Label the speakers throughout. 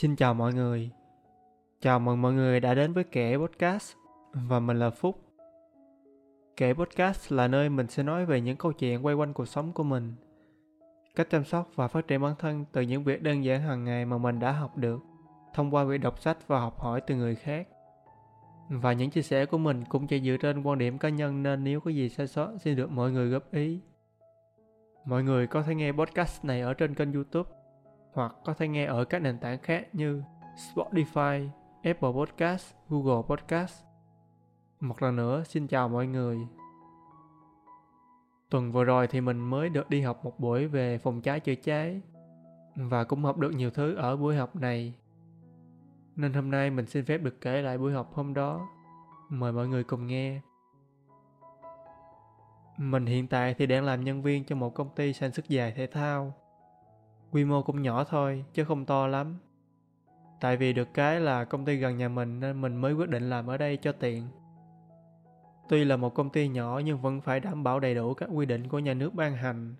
Speaker 1: Xin chào mọi người. Chào mừng mọi người đã đến với Kể Podcast và mình là Phúc. Kể Podcast là nơi mình sẽ nói về những câu chuyện quay quanh cuộc sống của mình, cách chăm sóc và phát triển bản thân từ những việc đơn giản hàng ngày mà mình đã học được thông qua việc đọc sách và học hỏi từ người khác. Và những chia sẻ của mình cũng chỉ dựa trên quan điểm cá nhân nên nếu có gì sai sót xin được mọi người góp ý. Mọi người có thể nghe podcast này ở trên kênh YouTube hoặc có thể nghe ở các nền tảng khác như Spotify, Apple Podcast, Google Podcast. Một lần nữa, xin chào mọi người. Tuần vừa rồi thì mình mới được đi học một buổi về phòng cháy chữa cháy và cũng học được nhiều thứ ở buổi học này. Nên hôm nay mình xin phép được kể lại buổi học hôm đó. Mời mọi người cùng nghe. Mình hiện tại thì đang làm nhân viên cho một công ty sản xuất giày thể thao. Quy mô cũng nhỏ thôi, chứ không to lắm. Tại vì được cái là công ty gần nhà mình nên mình mới quyết định làm ở đây cho tiện. Tuy là một công ty nhỏ nhưng vẫn phải đảm bảo đầy đủ các quy định của nhà nước ban hành.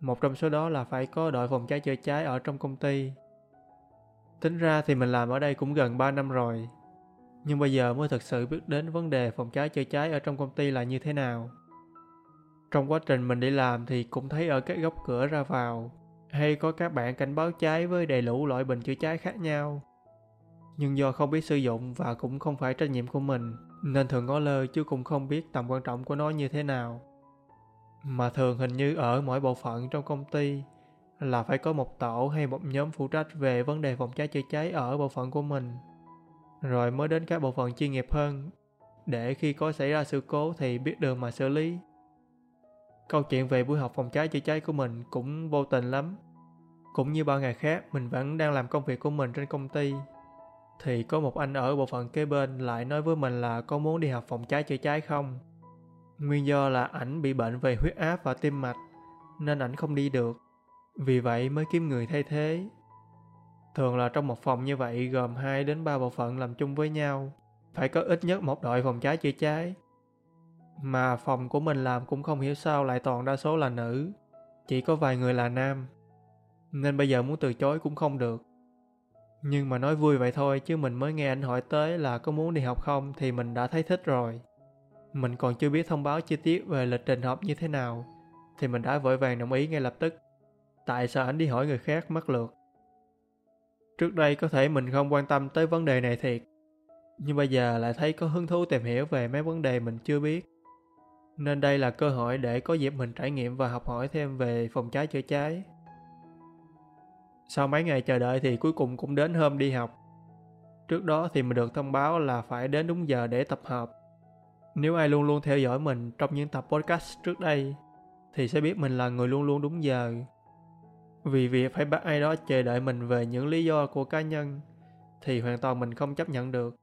Speaker 1: Một trong số đó là phải có đội phòng cháy chữa cháy ở trong công ty. Tính ra thì mình làm ở đây cũng gần 3 năm rồi. Nhưng bây giờ mới thực sự biết đến vấn đề phòng cháy chữa cháy ở trong công ty là như thế nào. Trong quá trình mình đi làm thì cũng thấy ở các góc cửa ra vào hay có các bạn cảnh báo cháy với đầy đủ loại bình chữa cháy khác nhau. Nhưng do không biết sử dụng và cũng không phải trách nhiệm của mình, nên thường ngó lơ chứ cũng không biết tầm quan trọng của nó như thế nào. Mà thường hình như ở mỗi bộ phận trong công ty là phải có một tổ hay một nhóm phụ trách về vấn đề phòng cháy chữa cháy ở bộ phận của mình. Rồi mới đến các bộ phận chuyên nghiệp hơn, để khi có xảy ra sự cố thì biết đường mà xử lý. Câu chuyện về buổi học phòng cháy chữa cháy của mình cũng vô tình lắm. Cũng như bao ngày khác, mình vẫn đang làm công việc của mình trên công ty. Thì có một anh ở bộ phận kế bên lại nói với mình là có muốn đi học phòng cháy chữa cháy không. Nguyên do là ảnh bị bệnh về huyết áp và tim mạch, nên ảnh không đi được. Vì vậy mới kiếm người thay thế. Thường là trong một phòng như vậy gồm 2 đến 3 bộ phận làm chung với nhau. Phải có ít nhất một đội phòng cháy chữa cháy. Mà phòng của mình làm cũng không hiểu sao lại toàn đa số là nữ. Chỉ có vài người là nam. Nên bây giờ muốn từ chối cũng không được. Nhưng mà nói vui vậy thôi, chứ mình mới nghe anh hỏi tới là có muốn đi học không thì mình đã thấy thích rồi. Mình còn chưa biết thông báo chi tiết về lịch trình học như thế nào, thì mình đã vội vàng đồng ý ngay lập tức. Tại sao anh đi hỏi người khác mất lượt? Trước đây có thể mình không quan tâm tới vấn đề này thiệt. Nhưng bây giờ lại thấy có hứng thú tìm hiểu về mấy vấn đề mình chưa biết. Nên đây là cơ hội để có dịp mình trải nghiệm và học hỏi thêm về phòng cháy chữa cháy. Sau mấy ngày chờ đợi thì cuối cùng cũng đến hôm đi học. Trước đó thì mình được thông báo là phải đến đúng giờ để tập hợp. Nếu ai luôn luôn theo dõi mình trong những tập podcast trước đây, thì sẽ biết mình là người luôn luôn đúng giờ. Vì việc phải bắt ai đó chờ đợi mình về những lý do của cá nhân, thì hoàn toàn mình không chấp nhận được.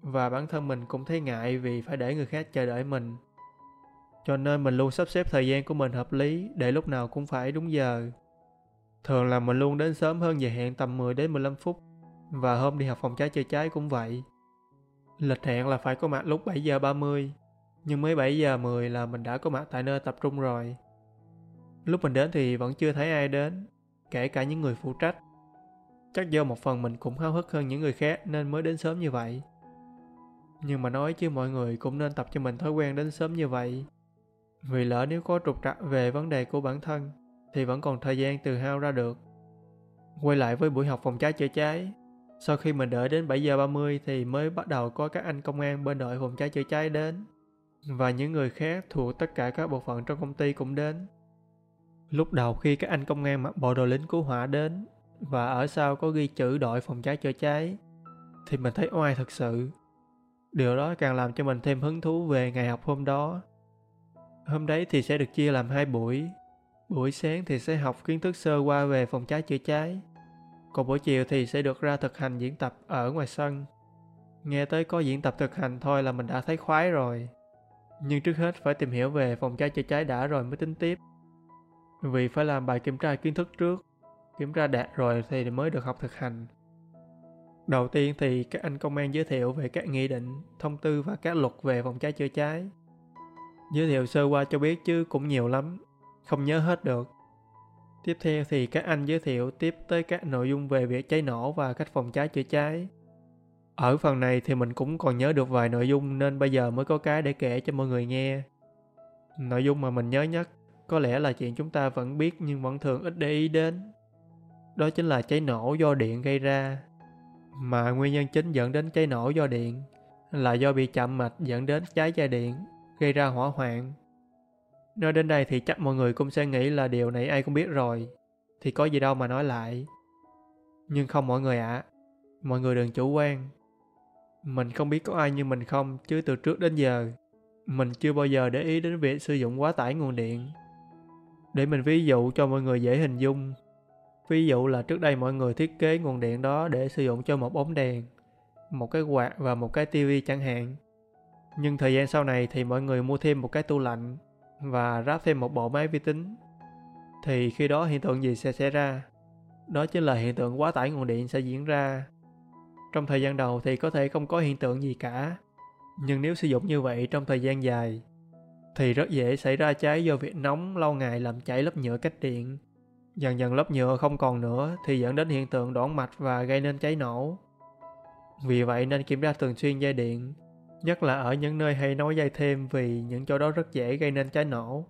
Speaker 1: Và bản thân mình cũng thấy ngại vì phải để người khác chờ đợi mình. Cho nên mình luôn sắp xếp thời gian của mình hợp lý để lúc nào cũng phải đúng giờ. Thường là mình luôn đến sớm hơn giờ hẹn tầm 10 đến 15 phút. Và hôm đi học phòng cháy chữa cháy cũng vậy. Lịch hẹn là phải có mặt lúc 7 giờ 30. Nhưng mới 7 giờ 10 là mình đã có mặt tại nơi tập trung rồi. Lúc mình đến thì vẫn chưa thấy ai đến, kể cả những người phụ trách. Chắc do một phần mình cũng háo hức hơn những người khác nên mới đến sớm như vậy. Nhưng mà nói chứ mọi người cũng nên tập cho mình thói quen đến sớm như vậy. Vì lỡ nếu có trục trặc về vấn đề của bản thân thì vẫn còn thời gian từ hao ra được. Quay lại với buổi học phòng cháy chữa cháy. Sau khi mình đợi đến 7 giờ 30 thì mới bắt đầu có các anh công an bên đội phòng cháy chữa cháy đến. Và những người khác thuộc tất cả các bộ phận trong công ty cũng đến. Lúc đầu khi các anh công an mặc bộ đồ lính cứu hỏa đến, và ở sau có ghi chữ đội phòng cháy chữa cháy, thì mình thấy oai thật sự. Điều đó càng làm cho mình thêm hứng thú về ngày học hôm đó. Hôm đấy thì sẽ được chia làm hai buổi. Buổi sáng thì sẽ học kiến thức sơ qua về phòng cháy chữa cháy. Còn buổi chiều thì sẽ được ra thực hành diễn tập ở ngoài sân. Nghe tới có diễn tập thực hành thôi là mình đã thấy khoái rồi. Nhưng trước hết phải tìm hiểu về phòng cháy chữa cháy đã rồi mới tính tiếp. Vì phải làm bài kiểm tra kiến thức trước. Kiểm tra đạt rồi thì mới được học thực hành. Đầu tiên thì các anh công an giới thiệu về các nghị định, thông tư và các luật về phòng cháy chữa cháy. Giới thiệu sơ qua cho biết chứ cũng nhiều lắm, không nhớ hết được. Tiếp theo thì các anh giới thiệu tiếp tới các nội dung về việc cháy nổ và cách phòng cháy chữa cháy. Ở phần này thì mình cũng còn nhớ được vài nội dung nên bây giờ mới có cái để kể cho mọi người nghe. Nội dung mà mình nhớ nhất có lẽ là chuyện chúng ta vẫn biết nhưng vẫn thường ít để ý đến. Đó chính là cháy nổ do điện gây ra. Mà nguyên nhân chính dẫn đến cháy nổ do điện là do bị chậm mạch dẫn đến cháy dây điện, gây ra hỏa hoạn. Nói đến đây thì chắc mọi người cũng sẽ nghĩ là điều này ai cũng biết rồi, thì có gì đâu mà nói lại. Nhưng không mọi người ạ, à. mọi người đừng chủ quan. Mình không biết có ai như mình không, chứ từ trước đến giờ, mình chưa bao giờ để ý đến việc sử dụng quá tải nguồn điện. Để mình ví dụ cho mọi người dễ hình dung. Ví dụ là trước đây mọi người thiết kế nguồn điện đó để sử dụng cho một bóng đèn, một cái quạt và một cái tivi chẳng hạn. Nhưng thời gian sau này thì mọi người mua thêm một cái tủ lạnh và ráp thêm một bộ máy vi tính. Thì khi đó hiện tượng gì sẽ xảy ra? Đó chính là hiện tượng quá tải nguồn điện sẽ diễn ra. Trong thời gian đầu thì có thể không có hiện tượng gì cả. Nhưng nếu sử dụng như vậy trong thời gian dài, thì rất dễ xảy ra cháy do việc nóng lâu ngày làm chảy lớp nhựa cách điện. Dần dần lớp nhựa không còn nữa thì dẫn đến hiện tượng đoạn mạch và gây nên cháy nổ. Vì vậy nên kiểm tra thường xuyên dây điện, nhất là ở những nơi hay nối dây thêm vì những chỗ đó rất dễ gây nên cháy nổ.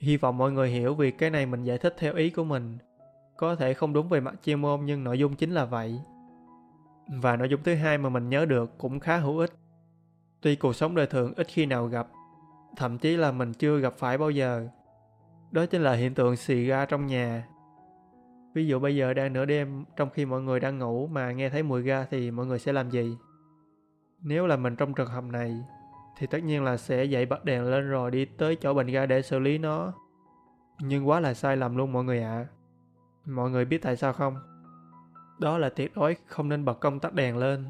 Speaker 1: Hy vọng mọi người hiểu vì cái này mình giải thích theo ý của mình. Có thể không đúng về mặt chuyên môn nhưng nội dung chính là vậy. Và nội dung thứ hai mà mình nhớ được cũng khá hữu ích. Tuy cuộc sống đời thường ít khi nào gặp, thậm chí là mình chưa gặp phải bao giờ. Đó chính là hiện tượng xì ga trong nhà. Ví dụ bây giờ đang nửa đêm trong khi mọi người đang ngủ mà nghe thấy mùi ga thì mọi người sẽ làm gì? Nếu là mình trong trường hợp này thì tất nhiên là sẽ dậy bật đèn lên rồi đi tới chỗ bình ga để xử lý nó. Nhưng quá là sai lầm luôn mọi người ạ. À. Mọi người biết tại sao không? Đó là tuyệt đối không nên bật công tắc đèn lên.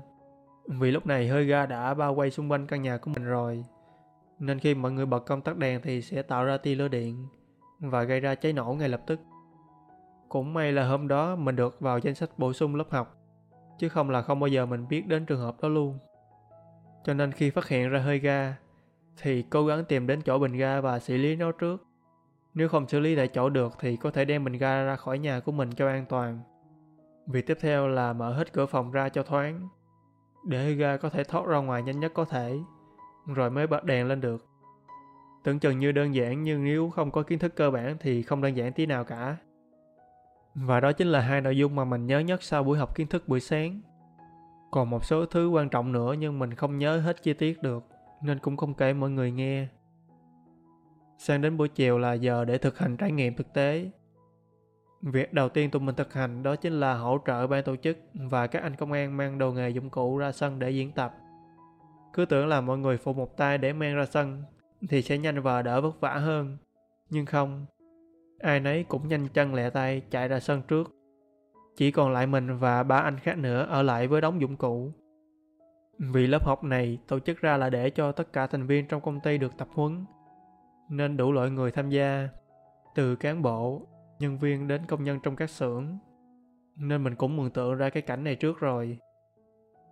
Speaker 1: Vì lúc này hơi ga đã bao quay xung quanh căn nhà của mình rồi. Nên khi mọi người bật công tắc đèn thì sẽ tạo ra tia lửa điện và gây ra cháy nổ ngay lập tức. Cũng may là hôm đó mình được vào danh sách bổ sung lớp học, chứ không là không bao giờ mình biết đến trường hợp đó luôn. Cho nên khi phát hiện ra hơi ga, thì cố gắng tìm đến chỗ bình ga và xử lý nó trước. Nếu không xử lý tại chỗ được thì có thể đem bình ga ra khỏi nhà của mình cho an toàn. Việc tiếp theo là mở hết cửa phòng ra cho thoáng, để hơi ga có thể thoát ra ngoài nhanh nhất có thể, rồi mới bật đèn lên được. Tưởng chừng như đơn giản nhưng nếu không có kiến thức cơ bản thì không đơn giản tí nào cả. Và đó chính là hai nội dung mà mình nhớ nhất sau buổi học kiến thức buổi sáng. Còn một số thứ quan trọng nữa nhưng mình không nhớ hết chi tiết được, nên cũng không kể mọi người nghe. Sang đến buổi chiều là giờ để thực hành trải nghiệm thực tế. Việc đầu tiên tụi mình thực hành đó chính là hỗ trợ ban tổ chức và các anh công an mang đồ nghề dụng cụ ra sân để diễn tập. Cứ tưởng là mọi người phụ một tay để mang ra sân thì sẽ nhanh và đỡ vất vả hơn. Nhưng không, ai nấy cũng nhanh chân lẹ tay chạy ra sân trước. Chỉ còn lại mình và ba anh khác nữa ở lại với đống dụng cụ. Vì lớp học này tổ chức ra là để cho tất cả thành viên trong công ty được tập huấn, nên đủ loại người tham gia, từ cán bộ, nhân viên đến công nhân trong các xưởng. Nên mình cũng mường tượng ra cái cảnh này trước rồi.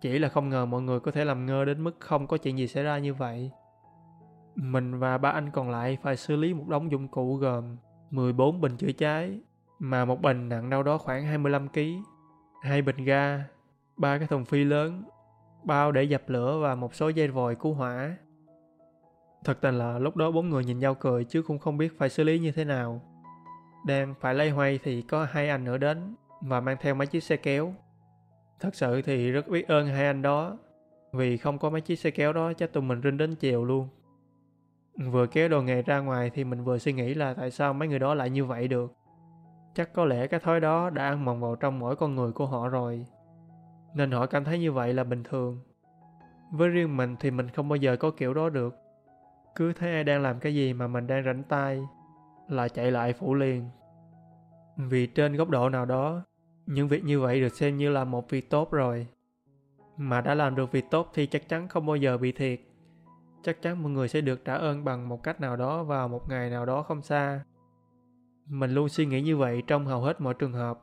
Speaker 1: Chỉ là không ngờ mọi người có thể làm ngơ đến mức không có chuyện gì xảy ra như vậy. Mình và ba anh còn lại phải xử lý một đống dụng cụ gồm 14 bình chữa cháy, mà một bình nặng đâu đó khoảng 25 kg, hai bình ga, ba cái thùng phi lớn, bao để dập lửa và một số dây vòi cứu hỏa. Thật tình là lúc đó bốn người nhìn nhau cười chứ cũng không biết phải xử lý như thế nào. Đang phải lay hoay thì có hai anh nữa đến và mang theo mấy chiếc xe kéo. Thật sự thì rất biết ơn hai anh đó vì không có mấy chiếc xe kéo đó chắc tụi mình rinh đến chiều luôn. Vừa kéo đồ nghề ra ngoài thì mình vừa suy nghĩ là tại sao mấy người đó lại như vậy được. Chắc có lẽ cái thói đó đã ăn mòn vào trong mỗi con người của họ rồi. Nên họ cảm thấy như vậy là bình thường. Với riêng mình thì mình không bao giờ có kiểu đó được. Cứ thấy ai đang làm cái gì mà mình đang rảnh tay là chạy lại phủ liền. Vì trên góc độ nào đó, những việc như vậy được xem như là một việc tốt rồi. Mà đã làm được việc tốt thì chắc chắn không bao giờ bị thiệt chắc chắn mọi người sẽ được trả ơn bằng một cách nào đó vào một ngày nào đó không xa. Mình luôn suy nghĩ như vậy trong hầu hết mọi trường hợp.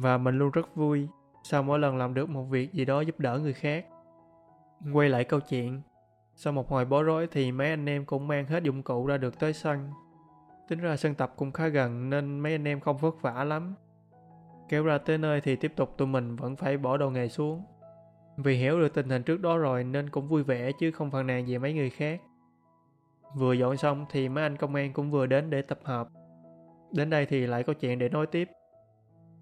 Speaker 1: Và mình luôn rất vui sau mỗi lần làm được một việc gì đó giúp đỡ người khác. Quay lại câu chuyện, sau một hồi bối rối thì mấy anh em cũng mang hết dụng cụ ra được tới sân. Tính ra sân tập cũng khá gần nên mấy anh em không vất vả lắm. Kéo ra tới nơi thì tiếp tục tụi mình vẫn phải bỏ đồ nghề xuống. Vì hiểu được tình hình trước đó rồi nên cũng vui vẻ chứ không phàn nàn về mấy người khác. Vừa dọn xong thì mấy anh công an cũng vừa đến để tập hợp. Đến đây thì lại có chuyện để nói tiếp.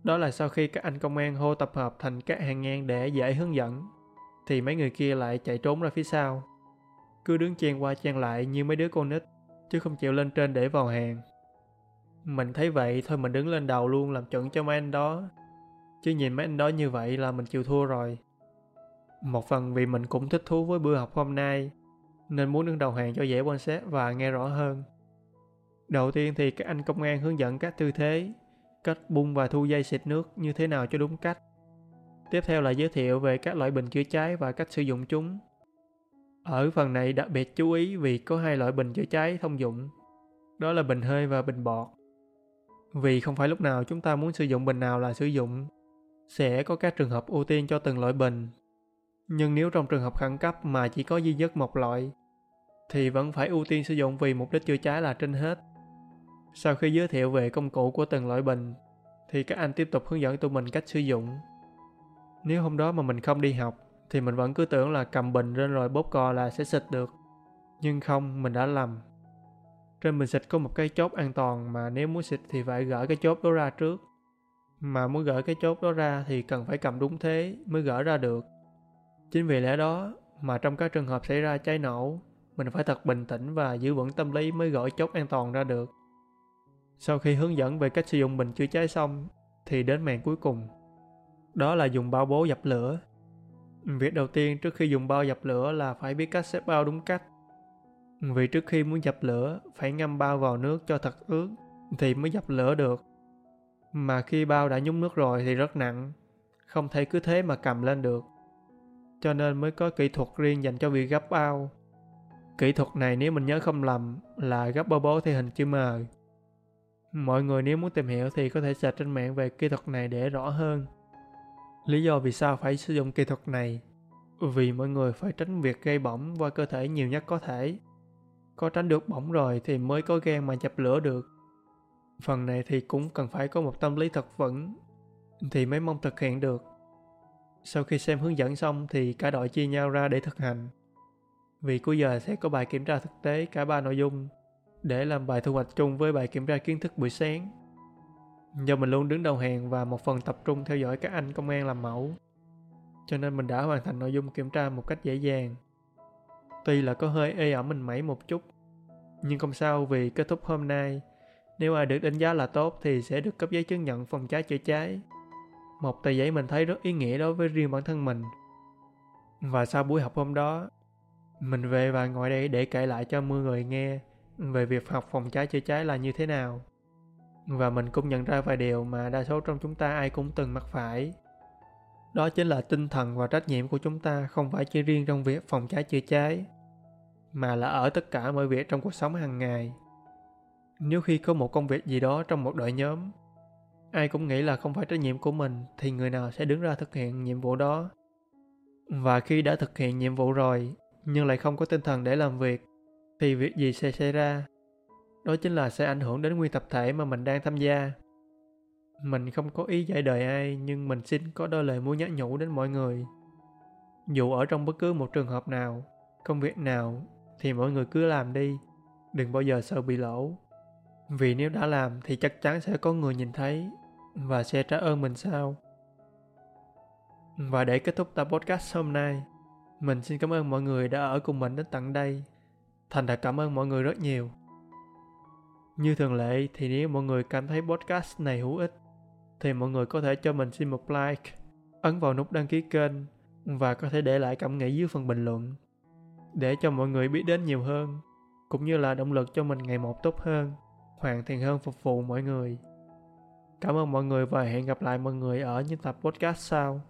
Speaker 1: Đó là sau khi các anh công an hô tập hợp thành các hàng ngang để dễ hướng dẫn, thì mấy người kia lại chạy trốn ra phía sau. Cứ đứng chen qua chen lại như mấy đứa con nít, chứ không chịu lên trên để vào hàng. Mình thấy vậy thôi mình đứng lên đầu luôn làm chuẩn cho mấy anh đó. Chứ nhìn mấy anh đó như vậy là mình chịu thua rồi. Một phần vì mình cũng thích thú với bữa học hôm nay, nên muốn đứng đầu hàng cho dễ quan sát và nghe rõ hơn. Đầu tiên thì các anh công an hướng dẫn các tư thế, cách bung và thu dây xịt nước như thế nào cho đúng cách. Tiếp theo là giới thiệu về các loại bình chữa cháy và cách sử dụng chúng. Ở phần này đặc biệt chú ý vì có hai loại bình chữa cháy thông dụng. Đó là bình hơi và bình bọt. Vì không phải lúc nào chúng ta muốn sử dụng bình nào là sử dụng. Sẽ có các trường hợp ưu tiên cho từng loại bình. Nhưng nếu trong trường hợp khẩn cấp mà chỉ có duy nhất một loại, thì vẫn phải ưu tiên sử dụng vì mục đích chữa cháy là trên hết. Sau khi giới thiệu về công cụ của từng loại bình, thì các anh tiếp tục hướng dẫn tụi mình cách sử dụng. Nếu hôm đó mà mình không đi học, thì mình vẫn cứ tưởng là cầm bình lên rồi bóp cò là sẽ xịt được. Nhưng không, mình đã lầm. Trên bình xịt có một cái chốt an toàn mà nếu muốn xịt thì phải gỡ cái chốt đó ra trước. Mà muốn gỡ cái chốt đó ra thì cần phải cầm đúng thế mới gỡ ra được. Chính vì lẽ đó mà trong các trường hợp xảy ra cháy nổ, mình phải thật bình tĩnh và giữ vững tâm lý mới gỡ chốt an toàn ra được. Sau khi hướng dẫn về cách sử dụng bình chữa cháy xong, thì đến màn cuối cùng. Đó là dùng bao bố dập lửa. Việc đầu tiên trước khi dùng bao dập lửa là phải biết cách xếp bao đúng cách. Vì trước khi muốn dập lửa, phải ngâm bao vào nước cho thật ướt, thì mới dập lửa được. Mà khi bao đã nhúng nước rồi thì rất nặng, không thể cứ thế mà cầm lên được. Cho nên mới có kỹ thuật riêng dành cho việc gấp bao. Kỹ thuật này nếu mình nhớ không lầm là gấp bao bố theo hình chữ M. Mọi người nếu muốn tìm hiểu thì có thể search trên mạng về kỹ thuật này để rõ hơn. Lý do vì sao phải sử dụng kỹ thuật này? Vì mọi người phải tránh việc gây bỏng qua cơ thể nhiều nhất có thể. Có tránh được bỏng rồi thì mới có gan mà dập lửa được. Phần này thì cũng cần phải có một tâm lý thật vững thì mới mong thực hiện được. Sau khi xem hướng dẫn xong thì cả đội chia nhau ra để thực hành. Vì cuối giờ sẽ có bài kiểm tra thực tế cả ba nội dung để làm bài thu hoạch chung với bài kiểm tra kiến thức buổi sáng. Do mình luôn đứng đầu hàng và một phần tập trung theo dõi các anh công an làm mẫu, cho nên mình đã hoàn thành nội dung kiểm tra một cách dễ dàng. Tuy là có hơi ê ẩm mình mẩy một chút, nhưng không sao vì kết thúc hôm nay, nếu ai được đánh giá là tốt thì sẽ được cấp giấy chứng nhận phòng cháy chữa cháy. Một tờ giấy mình thấy rất ý nghĩa đối với riêng bản thân mình. Và sau buổi học hôm đó, mình về và ngồi đây để kể lại cho mọi người nghe về việc học phòng cháy chữa cháy là như thế nào. Và mình cũng nhận ra vài điều mà đa số trong chúng ta ai cũng từng mắc phải. Đó chính là tinh thần và trách nhiệm của chúng ta không phải chỉ riêng trong việc phòng cháy chữa cháy, mà là ở tất cả mọi việc trong cuộc sống hàng ngày. Nếu khi có một công việc gì đó trong một đội nhóm, ai cũng nghĩ là không phải trách nhiệm của mình thì người nào sẽ đứng ra thực hiện nhiệm vụ đó. Và khi đã thực hiện nhiệm vụ rồi, nhưng lại không có tinh thần để làm việc, thì việc gì sẽ xảy ra? Đó chính là sẽ ảnh hưởng đến nguyên tập thể mà mình đang tham gia. Mình không có ý dạy đời ai, nhưng mình xin có đôi lời muốn nhắc nhủ đến mọi người. Dù ở trong bất cứ một trường hợp nào, công việc nào, thì mọi người cứ làm đi. Đừng bao giờ sợ bị lỗ. Vì nếu đã làm thì chắc chắn sẽ có người nhìn thấy và sẽ trả ơn mình sau. Và để kết thúc tập podcast hôm nay, mình xin cảm ơn mọi người đã ở cùng mình đến tận đây. Thành thật cảm ơn mọi người rất nhiều. Như thường lệ thì nếu mọi người cảm thấy podcast này hữu ích thì mọi người có thể cho mình xin một like, ấn vào nút đăng ký kênh và có thể để lại cảm nghĩ dưới phần bình luận để cho mọi người biết đến nhiều hơn cũng như là động lực cho mình ngày một tốt hơn, hoàn thiện hơn phục vụ mọi người. Cảm ơn mọi người và hẹn gặp lại mọi người ở những tập podcast sau.